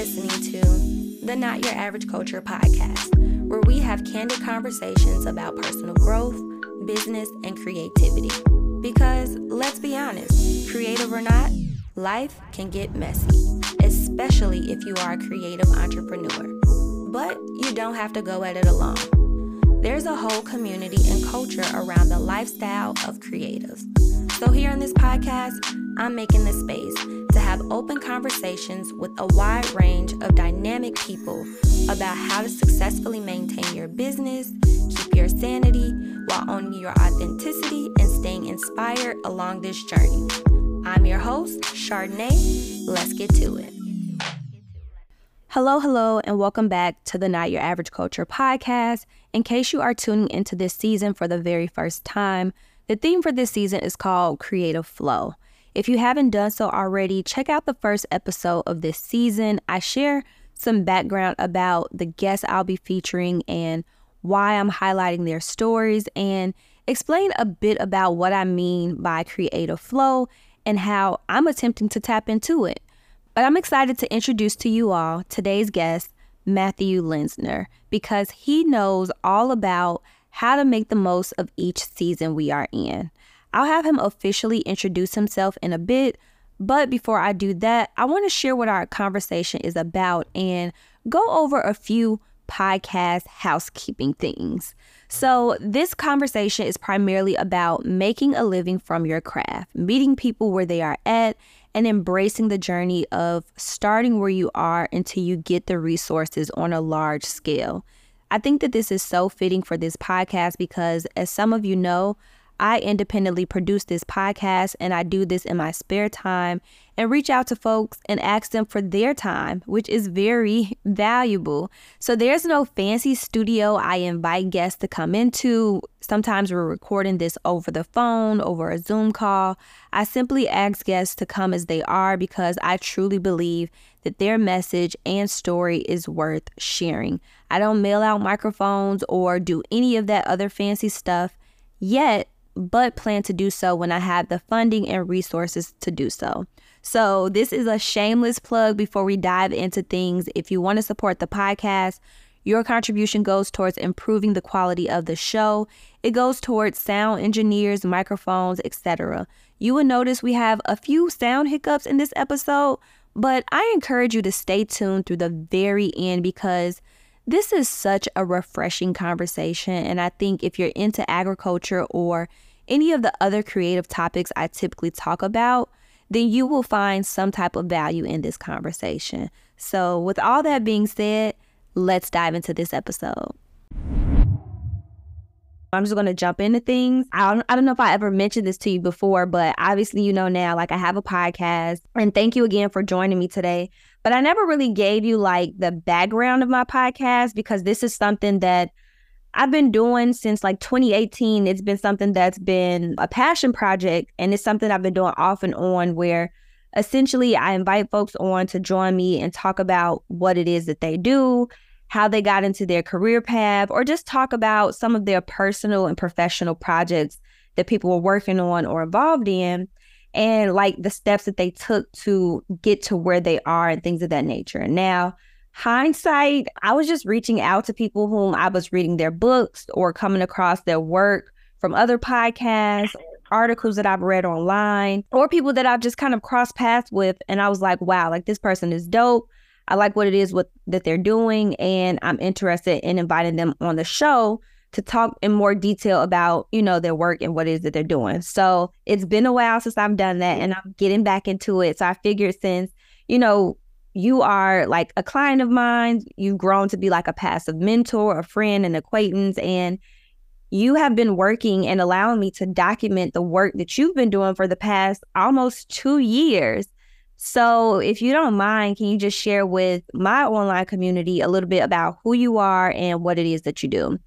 listening to the Not Your Average Culture podcast, where we have candid conversations about personal growth, business, and creativity. Because let's be honest, creative or not, life can get messy, especially if you are a creative entrepreneur. But you don't have to go at it alone. There's a whole community and culture around the lifestyle of creatives. So, here on this podcast, I'm making the space to have open conversations with a wide range of dynamic people about how to successfully maintain your business, keep your sanity while owning your authenticity and staying inspired along this journey. I'm your host, Chardeney. Let's get to it. Hello, hello, and welcome back to the Not Your Average Culture podcast. In case you are tuning into this season for the very first time, the theme for this season is called Creative Flow. If you haven't done so already, check out the first episode of this season. I share some background about the guests I'll be featuring and why I'm highlighting their stories and explain a bit about what I mean by creative flow and how I'm attempting to tap into it. But I'm excited to introduce to you all today's guest, Matthew Linzner, because he knows all about how to make the most of each season we are in. I'll have him officially introduce himself in a bit, but before I do that, I want to share what our conversation is about and go over a few podcast housekeeping things. So, this conversation is primarily about making a living from your craft, meeting people where they are at, and embracing the journey of starting where you are until you get the resources on a large scale. I think that this is so fitting for this podcast because, as some of you know, I independently produce this podcast and I do this in my spare time and reach out to folks and ask them for their time, which is very valuable. So there's no fancy studio I invite guests to come into. Sometimes we're recording this over the phone, over a Zoom call. I simply ask guests to come as they are because I truly believe that their message and story is worth sharing. I don't mail out microphones or do any of that other fancy stuff. Yet, but plan to do so when I have the funding and resources to do so. So, this is a shameless plug before we dive into things. If you want to support the podcast, your contribution goes towards improving the quality of the show. It goes towards sound engineers, microphones, etc. You will notice we have a few sound hiccups in this episode, but I encourage you to stay tuned through the very end because this is such a refreshing conversation. And I think if you're into agriculture or any of the other creative topics I typically talk about, then you will find some type of value in this conversation. So, with all that being said, let's dive into this episode. I'm just going to jump into things. I don't, I don't know if I ever mentioned this to you before, but obviously, you know now, like I have a podcast. And thank you again for joining me today. But I never really gave you like the background of my podcast because this is something that I've been doing since like 2018. It's been something that's been a passion project and it's something I've been doing off and on where essentially I invite folks on to join me and talk about what it is that they do, how they got into their career path, or just talk about some of their personal and professional projects that people were working on or involved in and like the steps that they took to get to where they are and things of that nature. And now, hindsight, I was just reaching out to people whom I was reading their books or coming across their work from other podcasts, articles that I've read online, or people that I've just kind of crossed paths with. And I was like, wow, like this person is dope. I like what it is what that they're doing, and I'm interested in inviting them on the show to talk in more detail about, you know, their work and what it is that they're doing. So it's been a while since I've done that and I'm getting back into it. So I figured since, you know, you are like a client of mine, you've grown to be like a passive mentor, a friend, an acquaintance, and you have been working and allowing me to document the work that you've been doing for the past almost two years. So, if you don't mind, can you just share with my online community a little bit about who you are and what it is that you do?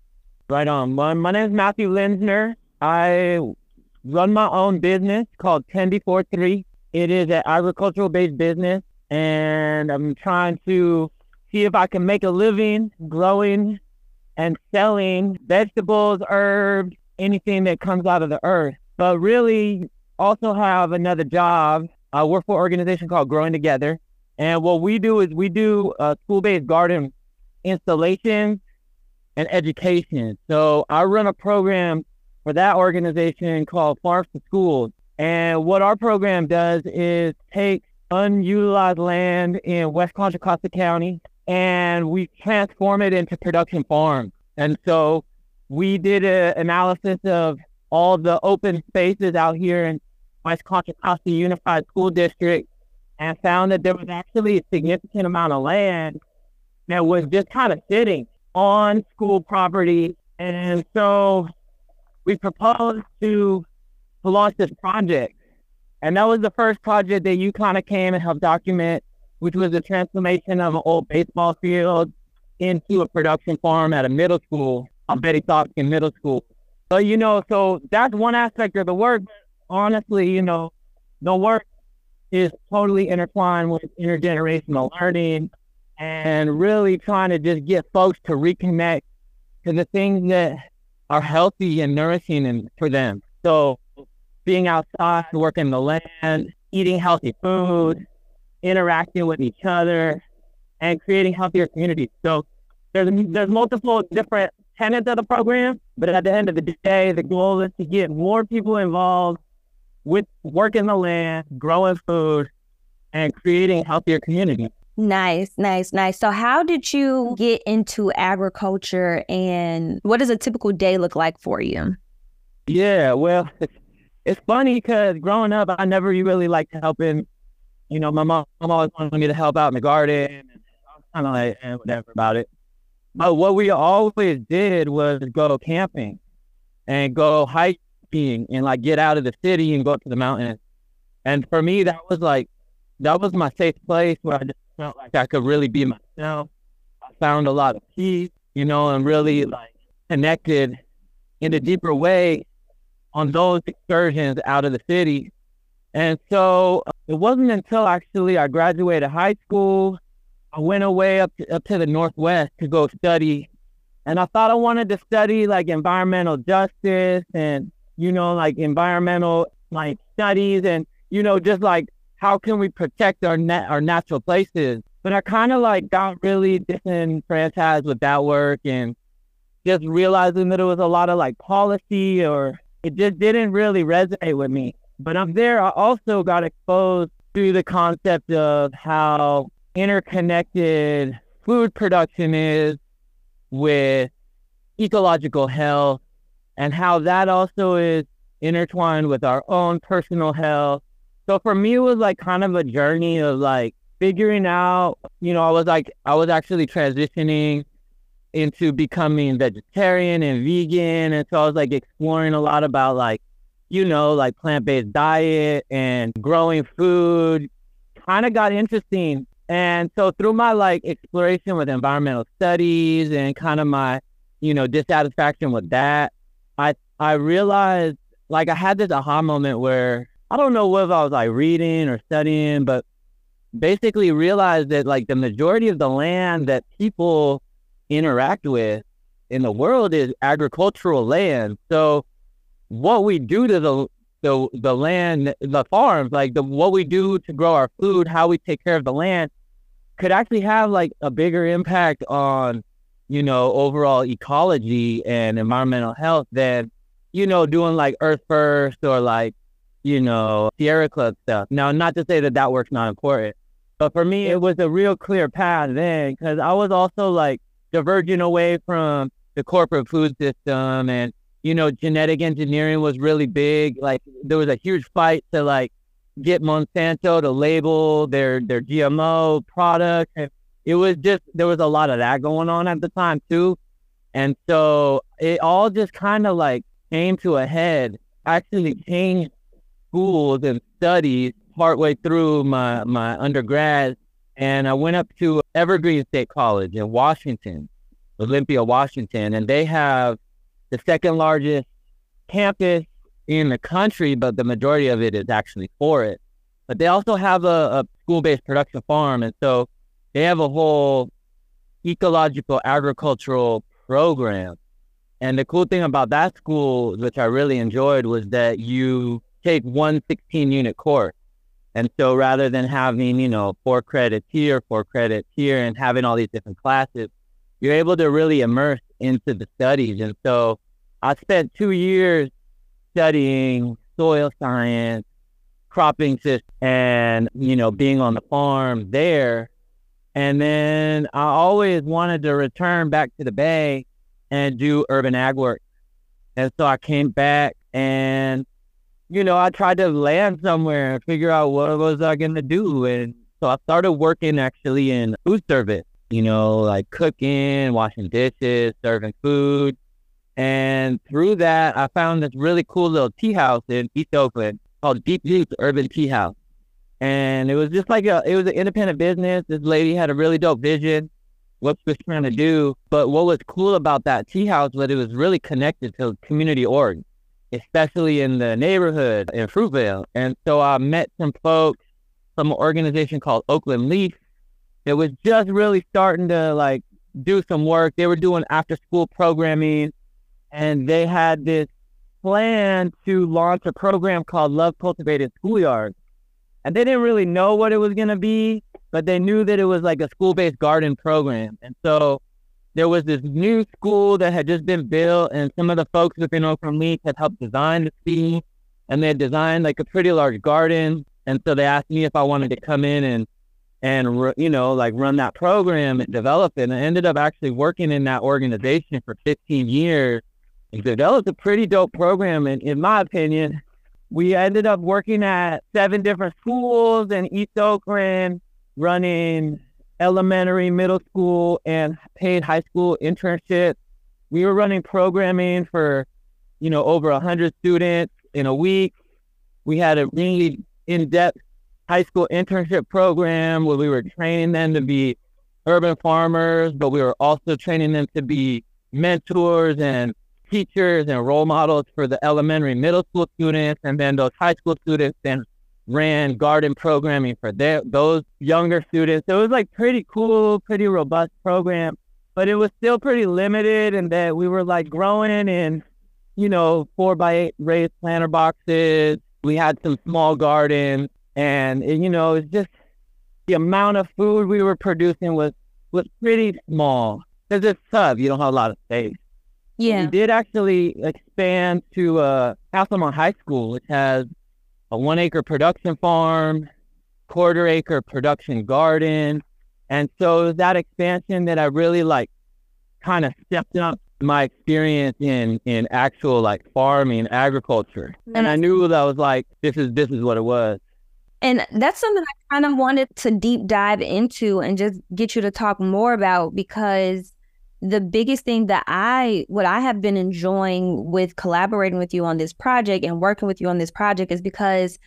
Right on. My, my name is Matthew Linzner. I run my own business called 10 Before 3. It is an agricultural based business and I'm trying to see if I can make a living growing and selling vegetables, herbs, anything that comes out of the earth. But really, also have another job. I work for an organization called Growing Together. And what we do is we do uh, school-based garden installations and education. So I run a program for that organization called Farms to Schools. And what our program does is take unutilized land in West Contra Costa County and we transform it into production farms. And so we did an analysis of all the open spaces out here in West Contra Costa Unified School District and found that there was actually a significant amount of land that was just kind of sitting on school property. And so we proposed to, to launch this project. And that was the first project that you kind of came and helped document, which was the transformation of an old baseball field into a production farm at a middle school, a Betty Thompson Middle School. So, you know, so that's one aspect of the work. Honestly, you know, the work is totally intertwined with intergenerational learning and really trying to just get folks to reconnect to the things that are healthy and nourishing and for them. So being outside, working the land, eating healthy food, interacting with each other, and creating healthier communities. So there's there's multiple different tenets of the program, but at the end of the day, the goal is to get more people involved with working the land, growing food, and creating healthier communities. Nice, nice, nice. So, how did you get into agriculture and what does a typical day look like for you? Yeah, well, it's, funny because growing up, I never really liked helping. You know, my mom always wanted me to help out in the garden. And I was kind of like, whatever about it. But what we always did was go camping and go hiking and like get out of the city and go up to the mountains. And for me, that was like, that was my safe place where I just felt like I could really be myself. I found a lot of peace, you know, and really like connected in a deeper way on those excursions out of the city. And so uh, it wasn't until actually I graduated high school, I went away up to, up to the Northwest to go study. And I thought I wanted to study like environmental justice and, you know, like environmental like studies and, you know, just like how can we protect our net our natural places? But I kind of like got really disenfranchised with that work and just realizing that it was a lot of like policy or it just didn't really resonate with me. But up there, I also got exposed to the concept of how interconnected food production is with ecological health and how that also is intertwined with our own personal health so for me, it was like kind of a journey of like figuring out, you know, I was like, I was actually transitioning into becoming vegetarian and vegan. And so I was like exploring a lot about like, you know, like plant-based diet and growing food kind of got interesting. And so through my like exploration with environmental studies and kind of my, you know, dissatisfaction with that, I I realized like I had this aha moment where I don't know whether I was like reading or studying, but basically realized that like the majority of the land that people interact with in the world is agricultural land. So what we do to the the the land, the farms, like the what we do to grow our food, how we take care of the land, could actually have like a bigger impact on, you know, overall ecology and environmental health than, you know, doing like Earth First or like you know, Sierra Club stuff. Now, not to say that that work's not important, but for me, it was a real clear path then because I was also like diverging away from the corporate food system and, you know, genetic engineering was really big. Like there was a huge fight to like get Monsanto to label their, their GMO products. And it was just, there was a lot of that going on at the time too. And so it all just kind of like came to a head, actually changed schools and studies partway through my, my undergrad. And I went up to Evergreen State College in Washington, Olympia, Washington, and they have the second largest campus in the country, but the majority of it is actually for it. But they also have a, a school-based production farm, and so they have a whole ecological agricultural program. And the cool thing about that school, which I really enjoyed, was that you take one 16 unit course. And so rather than having, you know, four credits here, four credits here, and having all these different classes, you're able to really immerse into the studies. And so I spent two years studying soil science, cropping system, and, you know, being on the farm there. And then I always wanted to return back to the Bay and do urban ag work. And so I came back and you know, I tried to land somewhere and figure out what was I going to do. And so I started working actually in food service, you know, like cooking, washing dishes, serving food. And through that, I found this really cool little tea house in East Oakland called Deep Roots Urban Tea House. And it was just like a, it was an independent business. This lady had a really dope vision, what she was trying to do. But what was cool about that tea house was it was really connected to community org especially in the neighborhood in Fruitvale. And so I met some folks from an organization called Oakland Leaf. It was just really starting to like do some work. They were doing after school programming and they had this plan to launch a program called Love Cultivated Schoolyard. And they didn't really know what it was going to be, but they knew that it was like a school based garden program. And so there was this new school that had just been built, and some of the folks within Oakland Leaf had helped design the school, and they had designed like a pretty large garden. And so they asked me if I wanted to come in and and you know like run that program and develop it. And I ended up actually working in that organization for 15 years and developed a pretty dope program. And in my opinion, we ended up working at seven different schools in East Oakland, running elementary, middle school, and paid high school internships. We were running programming for, you know, over 100 students in a week. We had a really in-depth high school internship program where we were training them to be urban farmers, but we were also training them to be mentors and teachers and role models for the elementary middle school students and then those high school students then ran garden programming for their, those younger students. So it was like pretty cool, pretty robust program, but it was still pretty limited and that we were like growing in, you know, four by eight raised planter boxes. We had some small gardens and, you know, it's just the amount of food we were producing was, was pretty small because it's tough. You don't have a lot of space. Yeah. We did actually expand to uh, Castlemont High School, which has a one acre production farm, quarter acre production garden. And so that expansion that I really like kind of stepped up my experience in in actual like farming agriculture. And I knew that was like this is this is what it was. And that's something I kind of wanted to deep dive into and just get you to talk more about because the biggest thing that I, what I have been enjoying with collaborating with you on this project and working with you on this project is because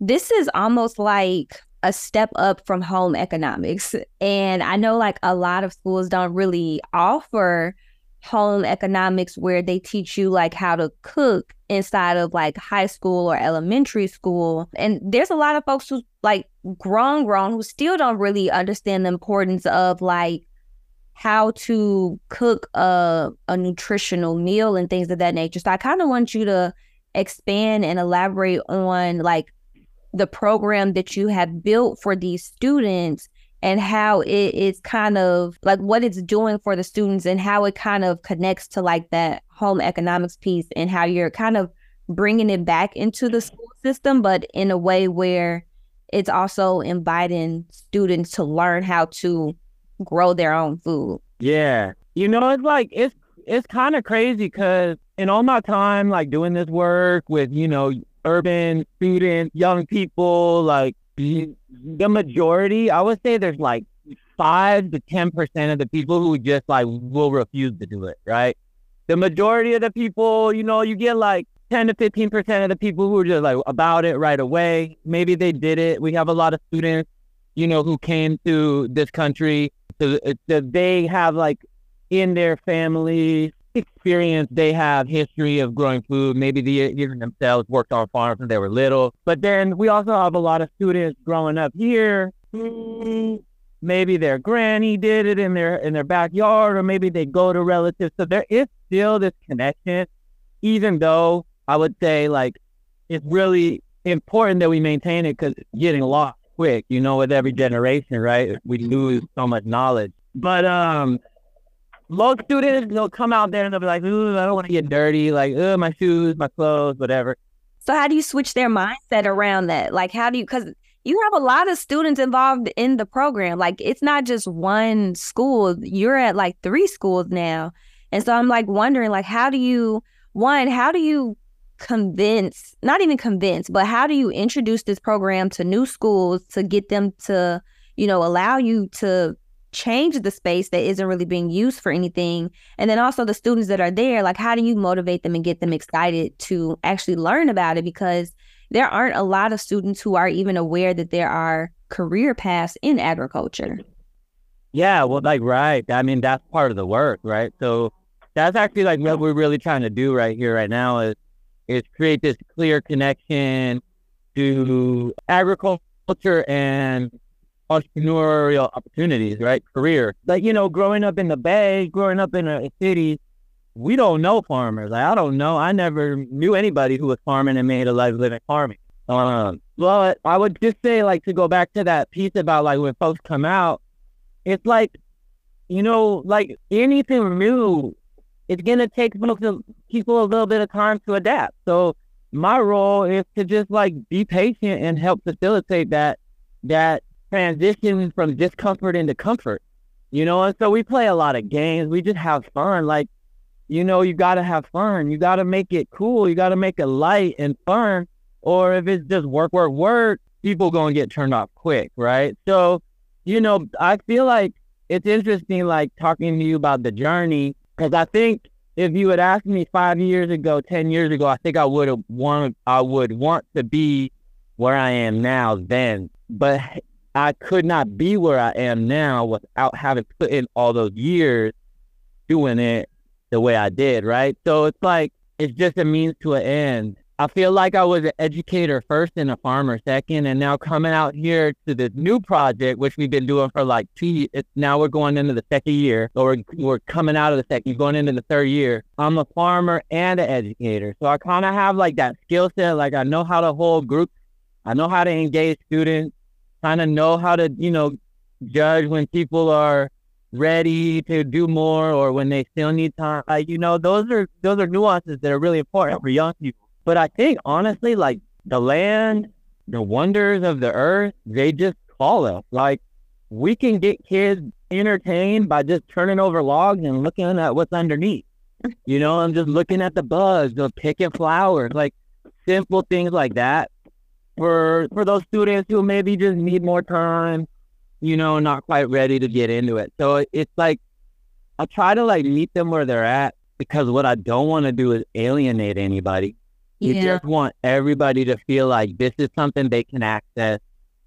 this is almost like a step up from home economics. And I know like a lot of schools don't really offer home economics where they teach you like how to cook inside of like high school or elementary school. And there's a lot of folks who like grown, grown who still don't really understand the importance of like how to cook a, a nutritional meal and things of that nature. So I kind of want you to expand and elaborate on like the program that you have built for these students and how it is kind of like what it's doing for the students and how it kind of connects to like that home economics piece and how you're kind of bringing it back into the school system but in a way where it's also inviting students to learn how to grow their own food. Yeah. You know, it's like, it's, it's kind of crazy because in all my time, like doing this work with, you know, urban students, young people, like the majority, I would say there's like five to 10% of the people who just like will refuse to do it, right? The majority of the people, you know, you get like 10 to 15% of the people who are just like about it right away. Maybe they did it. We have a lot of students, you know, who came to this country that they have like in their family experience, they have history of growing food. Maybe they even themselves worked on farms when they were little. But then we also have a lot of students growing up here. Maybe their granny did it in their in their backyard, or maybe they go to relatives. So there is still this connection, even though I would say like it's really important that we maintain it because it's getting lost quick, you know, with every generation, right? We lose so much knowledge. But um, most students, they'll come out there and they'll be like, ooh, I don't want to get dirty. Like, my shoes, my clothes, whatever. So how do you switch their mindset around that? Like, how do you, because you have a lot of students involved in the program. Like, it's not just one school. You're at like three schools now. And so I'm like wondering, like, how do you, one, how do you convince, not even convince, but how do you introduce this program to new schools to get them to, you know, allow you to change the space that isn't really being used for anything? And then also the students that are there, like, how do you motivate them and get them excited to actually learn about it? Because there aren't a lot of students who are even aware that there are career paths in agriculture. Yeah, well, like, right. I mean, that's part of the work, right? So that's actually like what we're really trying to do right here, right now is is create this clear connection to agriculture and entrepreneurial opportunities, right? Career. Like, you know, growing up in the Bay, growing up in a city, we don't know farmers. Like, I don't know. I never knew anybody who was farming and made a living farming. Um, well, I would just say, like, to go back to that piece about like when folks come out, it's like, you know, like anything new it's gonna take people a little bit of time to adapt. So my role is to just like be patient and help facilitate that that transition from discomfort into comfort. You know, and so we play a lot of games. We just have fun. Like, you know, you gotta have fun. You gotta make it cool. You gotta make it light and fun. Or if it's just work, work, work, people gonna get turned off quick, right? So, you know, I feel like it's interesting, like talking to you about the journey because I think if you had asked me five years ago, ten years ago, I think I would have wanted, I would want to be where I am now then. But I could not be where I am now without having put in all those years doing it the way I did, right? So it's like it's just a means to an end. I feel like I was an educator first and a farmer second, and now coming out here to this new project, which we've been doing for like two. years. now we're going into the second year, or we're, we're coming out of the second, going into the third year. I'm a farmer and an educator, so I kind of have like that skill set. Like I know how to hold groups, I know how to engage students, kind of know how to you know judge when people are ready to do more or when they still need time. Like you know, those are those are nuances that are really important for young people. But I think honestly, like the land, the wonders of the earth, they just us. Like we can get kids entertained by just turning over logs and looking at what's underneath. You know, I'm just looking at the bugs, or picking flowers, like simple things like that. For for those students who maybe just need more time, you know, not quite ready to get into it. So it's like I try to like meet them where they're at because what I don't want to do is alienate anybody. You yeah. just want everybody to feel like this is something they can access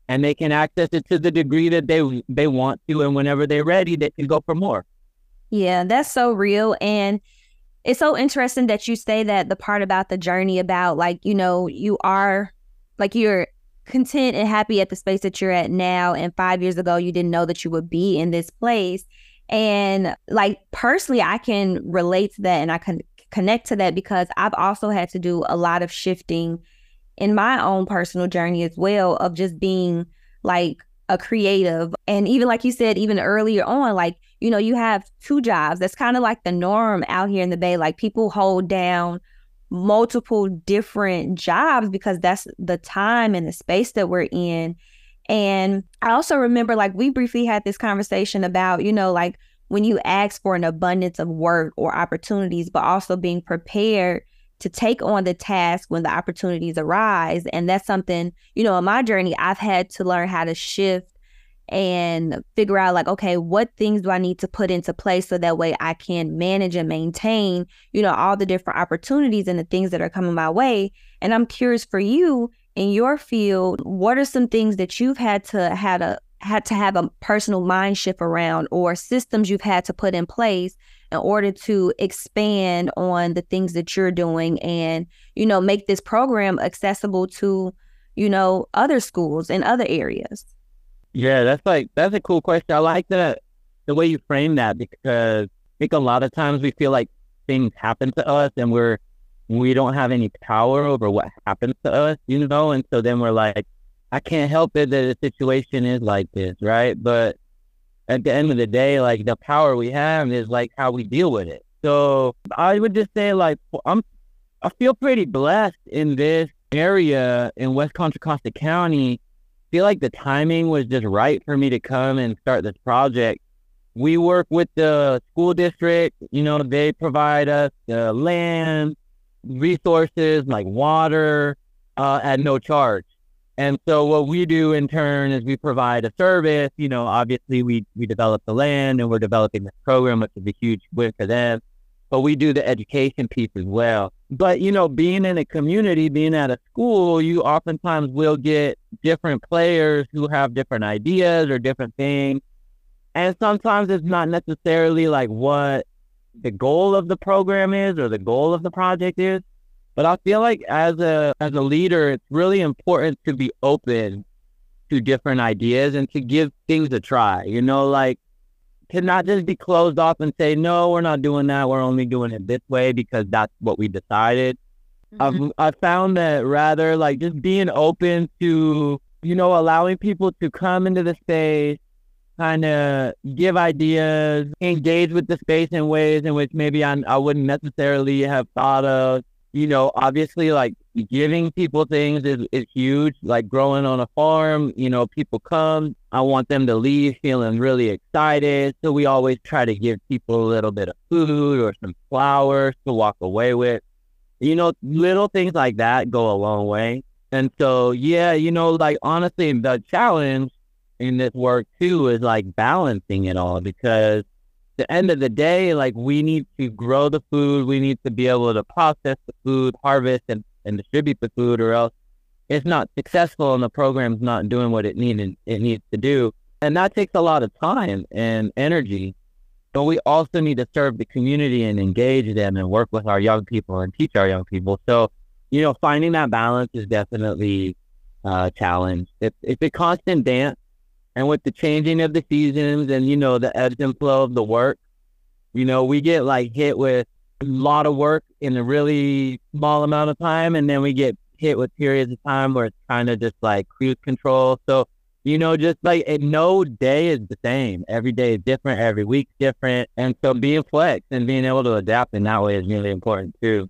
and they can access it to the degree that they they want to and whenever they're ready they can go for more. Yeah, that's so real and it's so interesting that you say that the part about the journey about like, you know, you are like you're content and happy at the space that you're at now and 5 years ago you didn't know that you would be in this place. And like personally I can relate to that and I can connect to that because I've also had to do a lot of shifting in my own personal journey as well of just being like a creative. And even like you said, even earlier on, like, you know, you have two jobs. That's kind of like the norm out here in the Bay. Like people hold down multiple different jobs because that's the time and the space that we're in. And I also remember like we briefly had this conversation about, you know, like when you ask for an abundance of work or opportunities, but also being prepared to take on the task when the opportunities arise. And that's something, you know, in my journey, I've had to learn how to shift and figure out like okay what things do i need to put into place so that way i can manage and maintain you know all the different opportunities and the things that are coming my way and i'm curious for you in your field what are some things that you've had to had a had to have a personal mind shift around or systems you've had to put in place in order to expand on the things that you're doing and you know make this program accessible to you know other schools in other areas yeah that's like that's a cool question i like that the way you frame that because i think a lot of times we feel like things happen to us and we're we don't have any power over what happens to us, you know? And so then we're like, I can't help it that the situation is like this, right? But at the end of the day, like the power we have is like how we deal with it. So I would just say like I'm I feel pretty blessed in this area in West Contra Costa County. I feel like the timing was just right for me to come and start this project. We work with the school district, you know, they provide us the land, resources like water uh, at no charge. And so what we do in turn is we provide a service. You know, obviously we we develop the land and we're developing this program, which is a huge win for them. But we do the education piece as well. But you know, being in a community, being at a school, you oftentimes will get different players who have different ideas or different things. And sometimes it's not necessarily like what the goal of the program is or the goal of the project is. But I feel like as a as a leader, it's really important to be open to different ideas and to give things a try. You know, like to not just be closed off and say, no, we're not doing that. We're only doing it this way because that's what we decided. Mm-hmm. I've, i found that rather like just being open to, you know, allowing people to come into the space, kind of give ideas, engage with the space in ways in which maybe I, I wouldn't necessarily have thought of you know, obviously like giving people things is, is huge. Like growing on a farm, you know, people come, I want them to leave feeling really excited. So we always try to give people a little bit of food or some flowers to walk away with. You know, little things like that go a long way. And so, yeah, you know, like honestly, the challenge in this work too is like balancing it all because the end of the day, like we need to grow the food, we need to be able to process the food, harvest and, and distribute the food, or else it's not successful and the program's not doing what it needed it needs to do. And that takes a lot of time and energy. But we also need to serve the community and engage them and work with our young people and teach our young people. So, you know, finding that balance is definitely uh, a challenge. It's, it's a constant dance and with the changing of the seasons and, you know, the ebbs and flow of the work, you know, we get like hit with a lot of work in a really small amount of time. And then we get hit with periods of time where it's kind of just like cruise control. So, you know, just like no day is the same. Every day is different. Every week's different. And so being flex and being able to adapt in that way is really important too.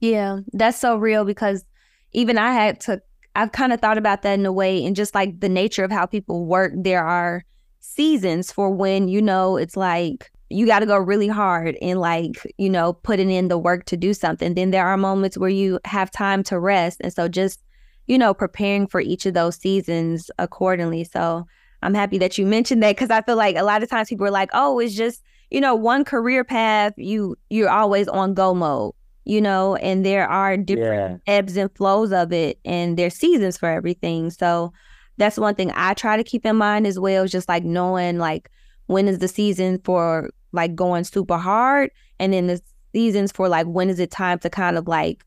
Yeah, that's so real because even I had to I've kind of thought about that in a way, and just like the nature of how people work, there are seasons for when, you know, it's like you got to go really hard and like, you know, putting in the work to do something. Then there are moments where you have time to rest. And so just, you know, preparing for each of those seasons accordingly. So I'm happy that you mentioned that because I feel like a lot of times people are like, oh, it's just, you know, one career path, you you're always on go mode you know, and there are different yeah. ebbs and flows of it, and there's seasons for everything. So that's one thing I try to keep in mind as well, just like knowing like when is the season for like going super hard, and then the seasons for like when is it time to kind of like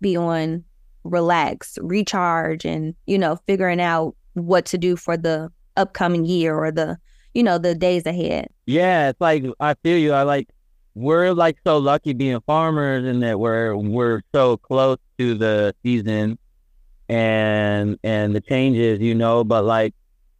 be on relax, recharge, and you know, figuring out what to do for the upcoming year or the you know the days ahead. Yeah, it's like I feel you. I like we're like so lucky being farmers and that we're we're so close to the season and and the changes, you know, but like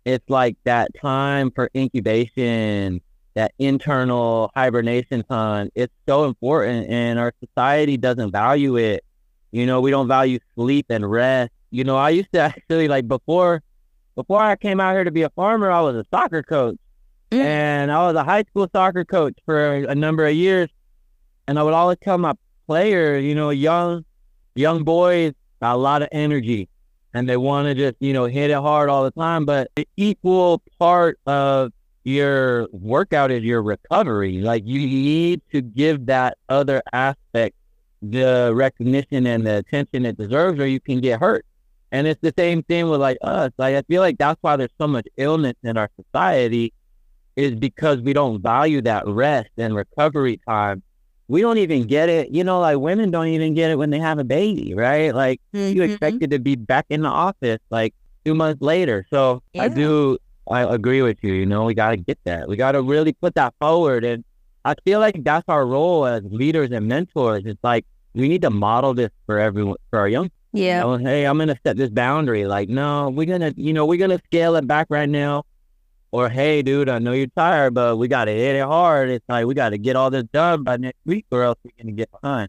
it's like that time for incubation, that internal hibernation time. It's so important and our society doesn't value it. You know, we don't value sleep and rest. You know, I used to actually like before before I came out here to be a farmer, I was a soccer coach. Mm. And I was a high school soccer coach for a number of years. And I would always tell my players, you know, young, young boys, a lot of energy and they want to just, you know, hit it hard all the time. But the equal part of your workout is your recovery. Like you need to give that other aspect the recognition and the attention it deserves or you can get hurt. And it's the same thing with like us. Like I feel like that's why there's so much illness in our society is because we don't value that rest and recovery time. We don't even get it. You know, like women don't even get it when they have a baby, right? Like mm-hmm. you expected to be back in the office like two months later. So yeah. I do, I agree with you. You know, we got to get that. We got to really put that forward. And I feel like that's our role as leaders and mentors. It's like we need to model this for everyone, for our young. Yeah. You know, hey, I'm gonna set this boundary. Like, no, we're gonna, you know, we're gonna scale it back right now. Or, hey, dude, I know you're tired, but we gotta hit it hard. It's like we gotta get all this done by next week, or else we're gonna get behind.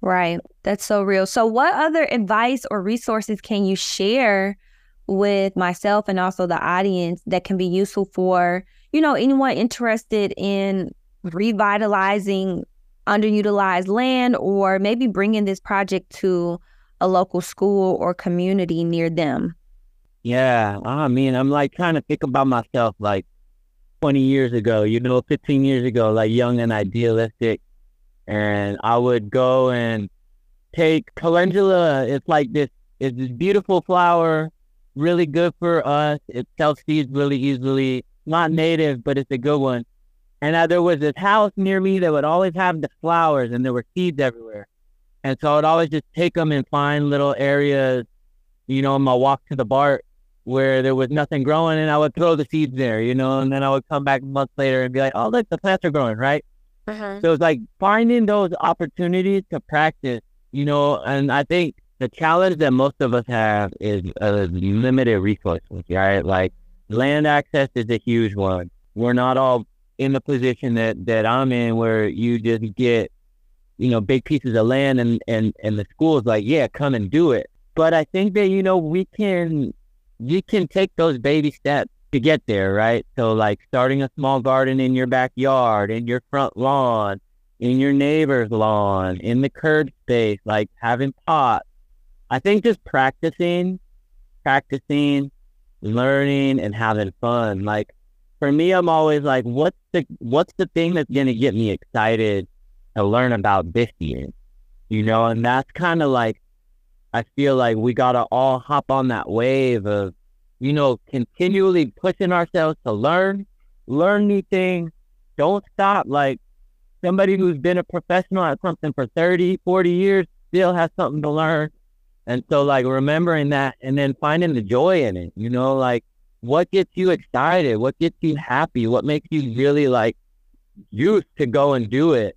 Right. That's so real. So, what other advice or resources can you share with myself and also the audience that can be useful for, you know, anyone interested in revitalizing underutilized land or maybe bringing this project to a local school or community near them? Yeah, I mean, I'm like trying to think about myself like 20 years ago, you know, 15 years ago, like young and idealistic. And I would go and take calendula. It's like this, it's this beautiful flower, really good for us. It self seeds really easily. Not native, but it's a good one. And there was this house near me that would always have the flowers and there were seeds everywhere. And so I'd always just take them and find little areas, you know, on my walk to the BART where there was nothing growing and I would throw the seeds there, you know, and then I would come back months later and be like, oh, look, the plants are growing, right? Uh-huh. So it's like finding those opportunities to practice, you know, and I think the challenge that most of us have is uh, limited resources, right? Like land access is a huge one. We're not all in the position that, that I'm in where you just get, you know, big pieces of land and, and, and the school's like, yeah, come and do it. But I think that, you know, we can, you can take those baby steps to get there, right? So like starting a small garden in your backyard, in your front lawn, in your neighbor's lawn, in the curb space, like having pots. I think just practicing, practicing, learning and having fun. Like for me, I'm always like, what's the what's the thing that's gonna get me excited to learn about this year? You know, and that's kind of like I feel like we gotta all hop on that wave of, you know, continually pushing ourselves to learn, learn new things. Don't stop. Like somebody who's been a professional at something for 30, 40 years still has something to learn. And so like remembering that and then finding the joy in it, you know, like what gets you excited? What gets you happy? What makes you really like used to go and do it?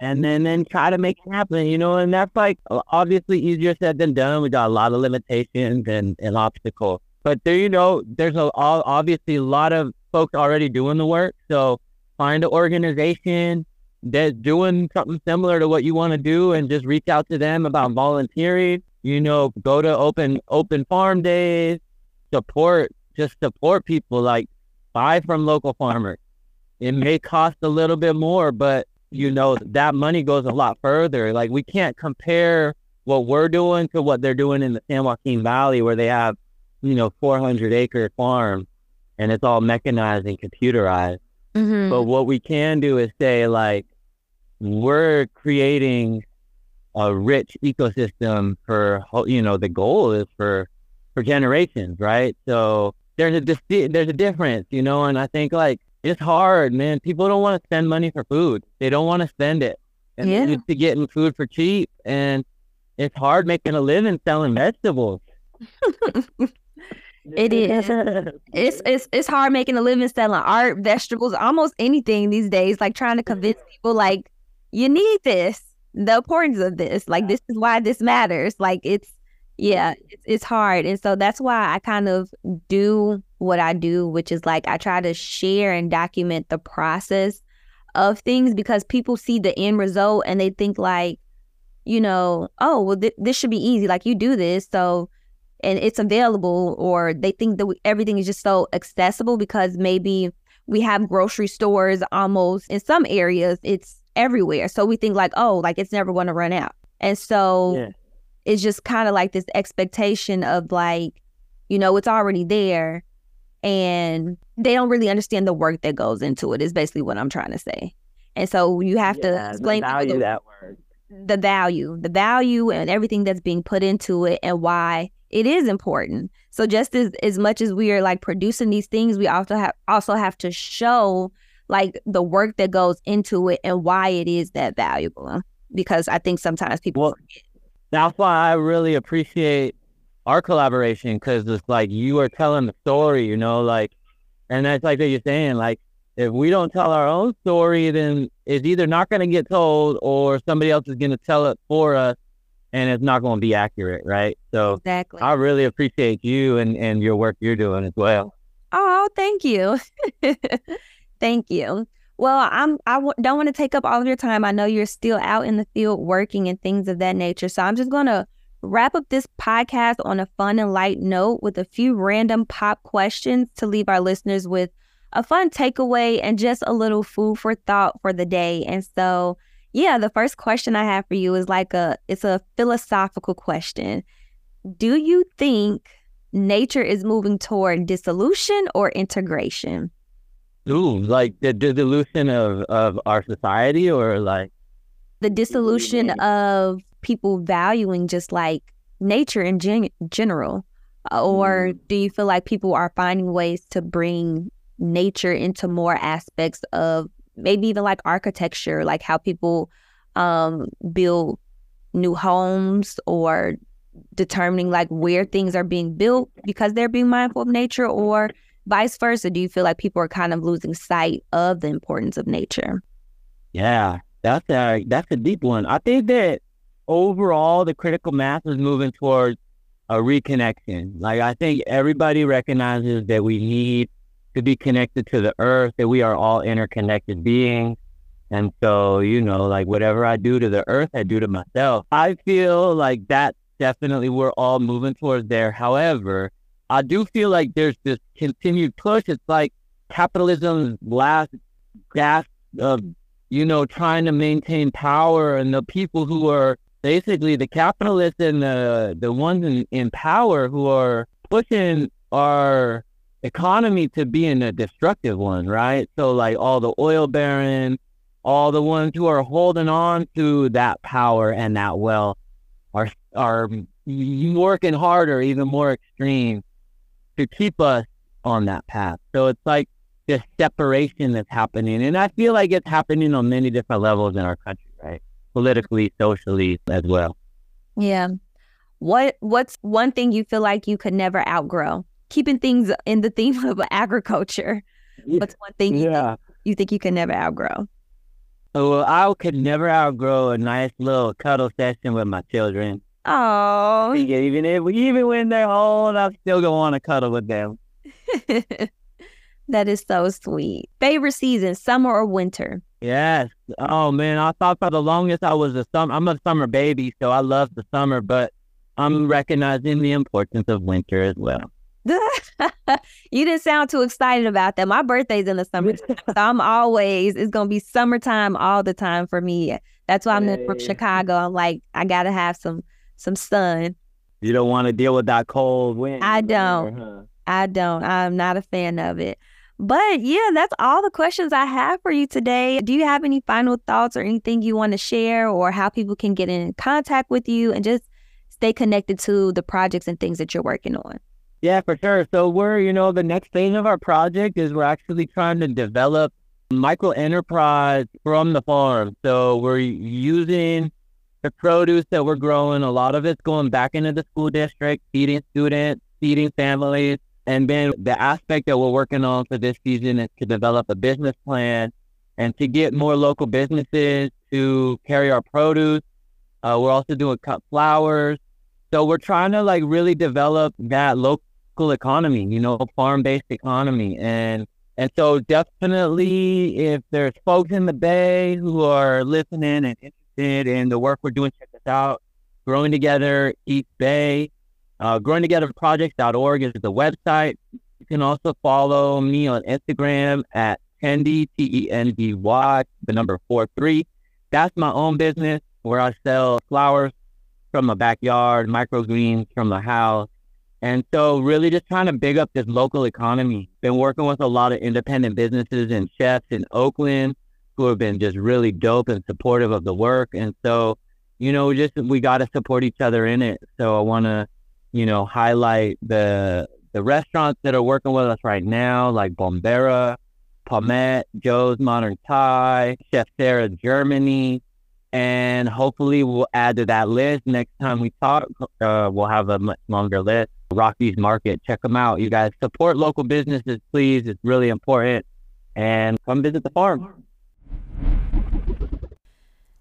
And then, then try to make it happen, you know, and that's like obviously easier said than done. We got a lot of limitations and, and obstacles, but there, you know, there's a, obviously a lot of folks already doing the work. So find an organization that's doing something similar to what you want to do and just reach out to them about volunteering, you know, go to open, open farm days, support just support people, like buy from local farmers. It may cost a little bit more, but you know, that money goes a lot further. Like we can't compare what we're doing to what they're doing in the San Joaquin Valley where they have, you know, 400 acre farms and it's all mechanized and computerized. Mm-hmm. But what we can do is say like, we're creating a rich ecosystem for, you know, the goal is for, for generations, right? So there's a there's a difference, you know, and I think like it's hard, man. People don't want to spend money for food. They don't want to spend it. And Yeah. used to getting food for cheap and it's hard making a living selling vegetables. It is. It's it's it's hard making a living selling art, vegetables, almost anything these days. Like trying to convince people, like you need this, the importance of this. Like this is why this matters. Like it's yeah, it's hard, and so that's why I kind of do what I do, which is like I try to share and document the process of things because people see the end result and they think like, you know, oh well, th- this should be easy. Like you do this, so and it's available or they think that we, everything is just so accessible because maybe we have grocery stores almost in some areas it's everywhere so we think like oh like it's never going to run out and so Yeah. It's just kind of like this expectation of like you know it's already there and they don't really understand the work that goes into it is basically what i'm trying to say and so you have Yeah, to explain to people value the- that word. the value, the value and everything that's being put into it and why it is important. So just as as much as we are like producing these things, we also have also have to show like the work that goes into it and why it is that valuable. Because I think sometimes people Well, forget. That's why I really appreciate our collaboration because it's like you are telling the story, you know, like, and that's like what you're saying, like, if we don't tell our own story, then it's either not going to get told or somebody else is going to tell it for us and it's not going to be accurate, right? So exactly. I really appreciate you and, and your work you're doing as well. Oh, thank you. thank you. Well, I'm I w- don't want to take up all of your time. I know you're still out in the field working and things of that nature. So I'm just going to wrap up this podcast on a fun and light note with a few random pop questions to leave our listeners with a fun takeaway and just a little food for thought for the day. And so, yeah, the first question I have for you is like a it's a philosophical question. Do you think nature is moving toward dissolution or integration? Ooh, like the dissolution of, of our society or like the dissolution of people valuing just like nature in gen- general? Or mm. do you feel like people are finding ways to bring nature into more aspects of maybe even like architecture, like how people um, build new homes or determining like where things are being built because they're being mindful of nature or vice versa do you feel like people are kind of losing sight of the importance of nature yeah that's a that's a deep one i think that overall the critical mass is moving towards a reconnection like i think everybody recognizes that we need to be connected to the earth, that we are all interconnected beings. And so, you know, like whatever I do to the earth, I do to myself. I feel like that definitely we're all moving towards there. However, I do feel like there's this continued push. It's like capitalism's last gasp of, you know, trying to maintain power and the people who are basically the capitalists and the the ones in, in power who are pushing our economy to being a destructive one, right? So like all the oil barons, all the ones who are holding on to that power and that wealth are are working harder, even more extreme, to keep us on that path. So it's like this separation that's happening, and I feel like it's happening on many different levels in our country, right? Politically, socially, as well. Yeah. What What's one thing you feel like you could never outgrow? keeping things in the theme of agriculture. What's one thing you, yeah. think, you think you can never outgrow? Oh, well, I could never outgrow a nice little cuddle session with my children. Oh, even if even when they're old, I'm still gonna want to cuddle with them. that is so sweet. Favorite season, summer or winter? Yes. Oh man, I thought for the longest I was a summer. I'm a summer baby, so I love the summer, but I'm recognizing the importance of winter as well. you didn't sound too excited about that. My birthday's in the summertime, so I'm always it's gonna be summertime all the time for me. That's why I'm hey. from Chicago. I'm like, I gotta have some some sun. You don't want to deal with that cold wind. I don't. huh? I don't. I'm not a fan of it. But yeah, that's all the questions I have for you today. Do you have any final thoughts or anything you want to share, or how people can get in contact with you and just stay connected to the projects and things that you're working on? Yeah, for sure. So we're, you know, the next phase of our project is we're actually trying to develop micro enterprise from the farm. So we're using the produce that we're growing. A lot of it's going back into the school district, feeding students, feeding families. And then the aspect that we're working on for this season is to develop a business plan and to get more local businesses to carry our produce. Uh, we're also doing cut flowers. So we're trying to like really develop that local economy, you know, a farm-based economy. And and so definitely if there's folks in the Bay who are listening and interested in the work we're doing, check us out. Growing Together East Bay. Uh, growingtogetherprojects.org is the website. You can also follow me on Instagram at Tendy, T-E-N-D-Y, the number four three. That's my own business where I sell flowers from my backyard, microgreens from the house, and so really just trying to big up this local economy. Been working with a lot of independent businesses and chefs in Oakland who have been just really dope and supportive of the work. And so, you know, just we got to support each other in it. So I want to, you know, highlight the the restaurants that are working with us right now, like Bombera, Pomet, Jo's Modern Thai, Chef Sarah Germany, and hopefully we'll add to that list next time we talk. Uh, we'll have a much longer list. Rocky's Market. Check them out. You guys support local businesses, please. It's really important. and come visit the farm.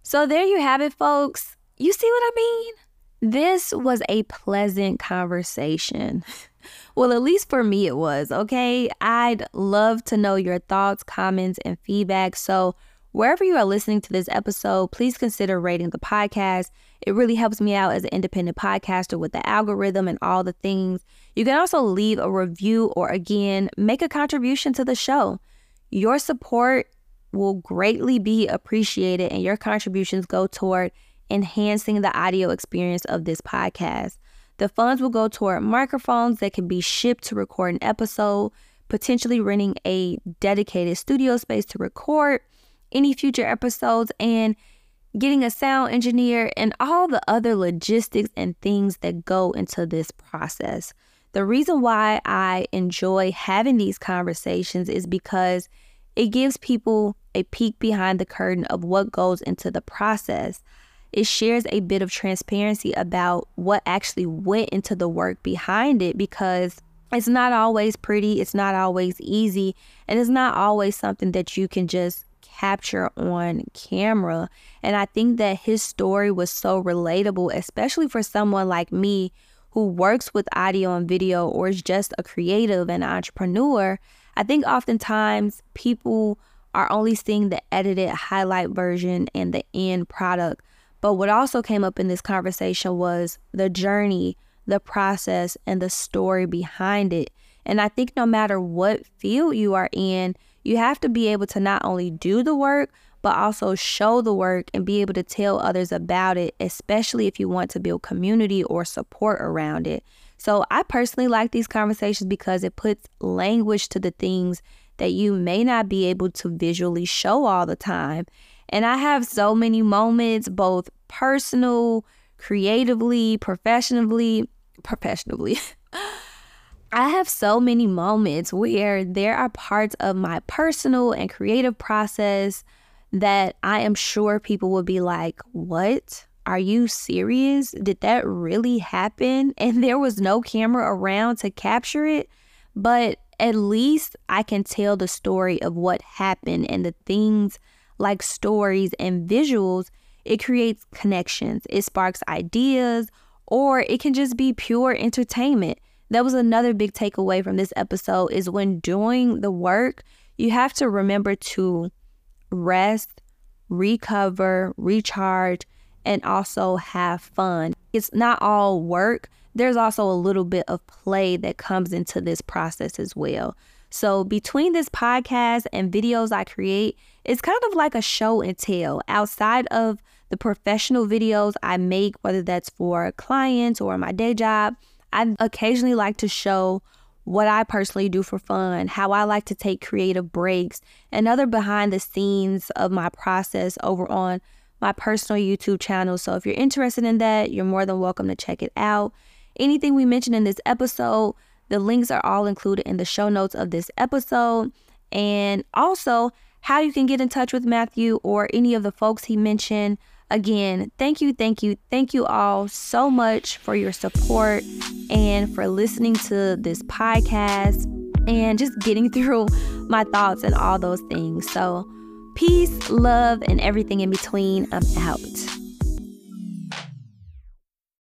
So there you have it, folks. You see what I mean? This was a pleasant conversation. well, at least for me, it was. Okay. I'd love to know your thoughts, comments, and feedback. So, wherever you are listening to this episode, please consider rating the podcast. It really helps me out as an independent podcaster with the algorithm and all the things. You can also leave a review or, again, make a contribution to the show. Your support will greatly be appreciated, and your contributions go toward enhancing the audio experience of this podcast. The funds will go toward microphones that can be shipped to record an episode, potentially renting a dedicated studio space to record any future episodes, and getting a sound engineer and all the other logistics and things that go into this process. The reason why I enjoy having these conversations is because it gives people a peek behind the curtain of what goes into the process. It shares a bit of transparency about what actually went into the work behind it because it's not always pretty, it's not always easy, and it's not always something that you can just capture on camera. And I think that his story was so relatable, especially for someone like me who works with audio and video or is just a creative and entrepreneur. I think oftentimes people are only seeing the edited highlight version and the end product. But what also came up in this conversation was the journey, the process, and the story behind it. And I think no matter what field you are in, you have to be able to not only do the work, but also show the work and be able to tell others about it, especially if you want to build community or support around it. So I personally like these conversations because it puts language to the things that you may not be able to visually show all the time. And I have so many moments, both personal, creatively, professionally, professionally. I have so many moments where there are parts of my personal and creative process that I am sure people will be like, What? Are you serious? Did that really happen? And there was no camera around to capture it. But at least I can tell the story of what happened and the things like stories and visuals. It creates connections, it sparks ideas, or it can just be pure entertainment that was another big takeaway from this episode is when doing the work, you have to remember to rest, recover, recharge, and also have fun. It's not all work. There's also a little bit of play that comes into this process as well. So, between this podcast and videos I create, it's kind of like a show and tell outside of the professional videos I make, whether that's for clients or my day job. I occasionally like to show what I personally do for fun, how I like to take creative breaks, and other behind the scenes of my process over on my personal YouTube channel. So if you're interested in that, you're more than welcome to check it out. Anything we mentioned in this episode, the links are all included in the show notes of this episode. And also, how you can get in touch with Matthew or any of the folks he mentioned. Again, thank you, thank you, thank you all so much for your support and for listening to this podcast and just getting through my thoughts and all those things. So, peace, love, and everything in between. I'm out.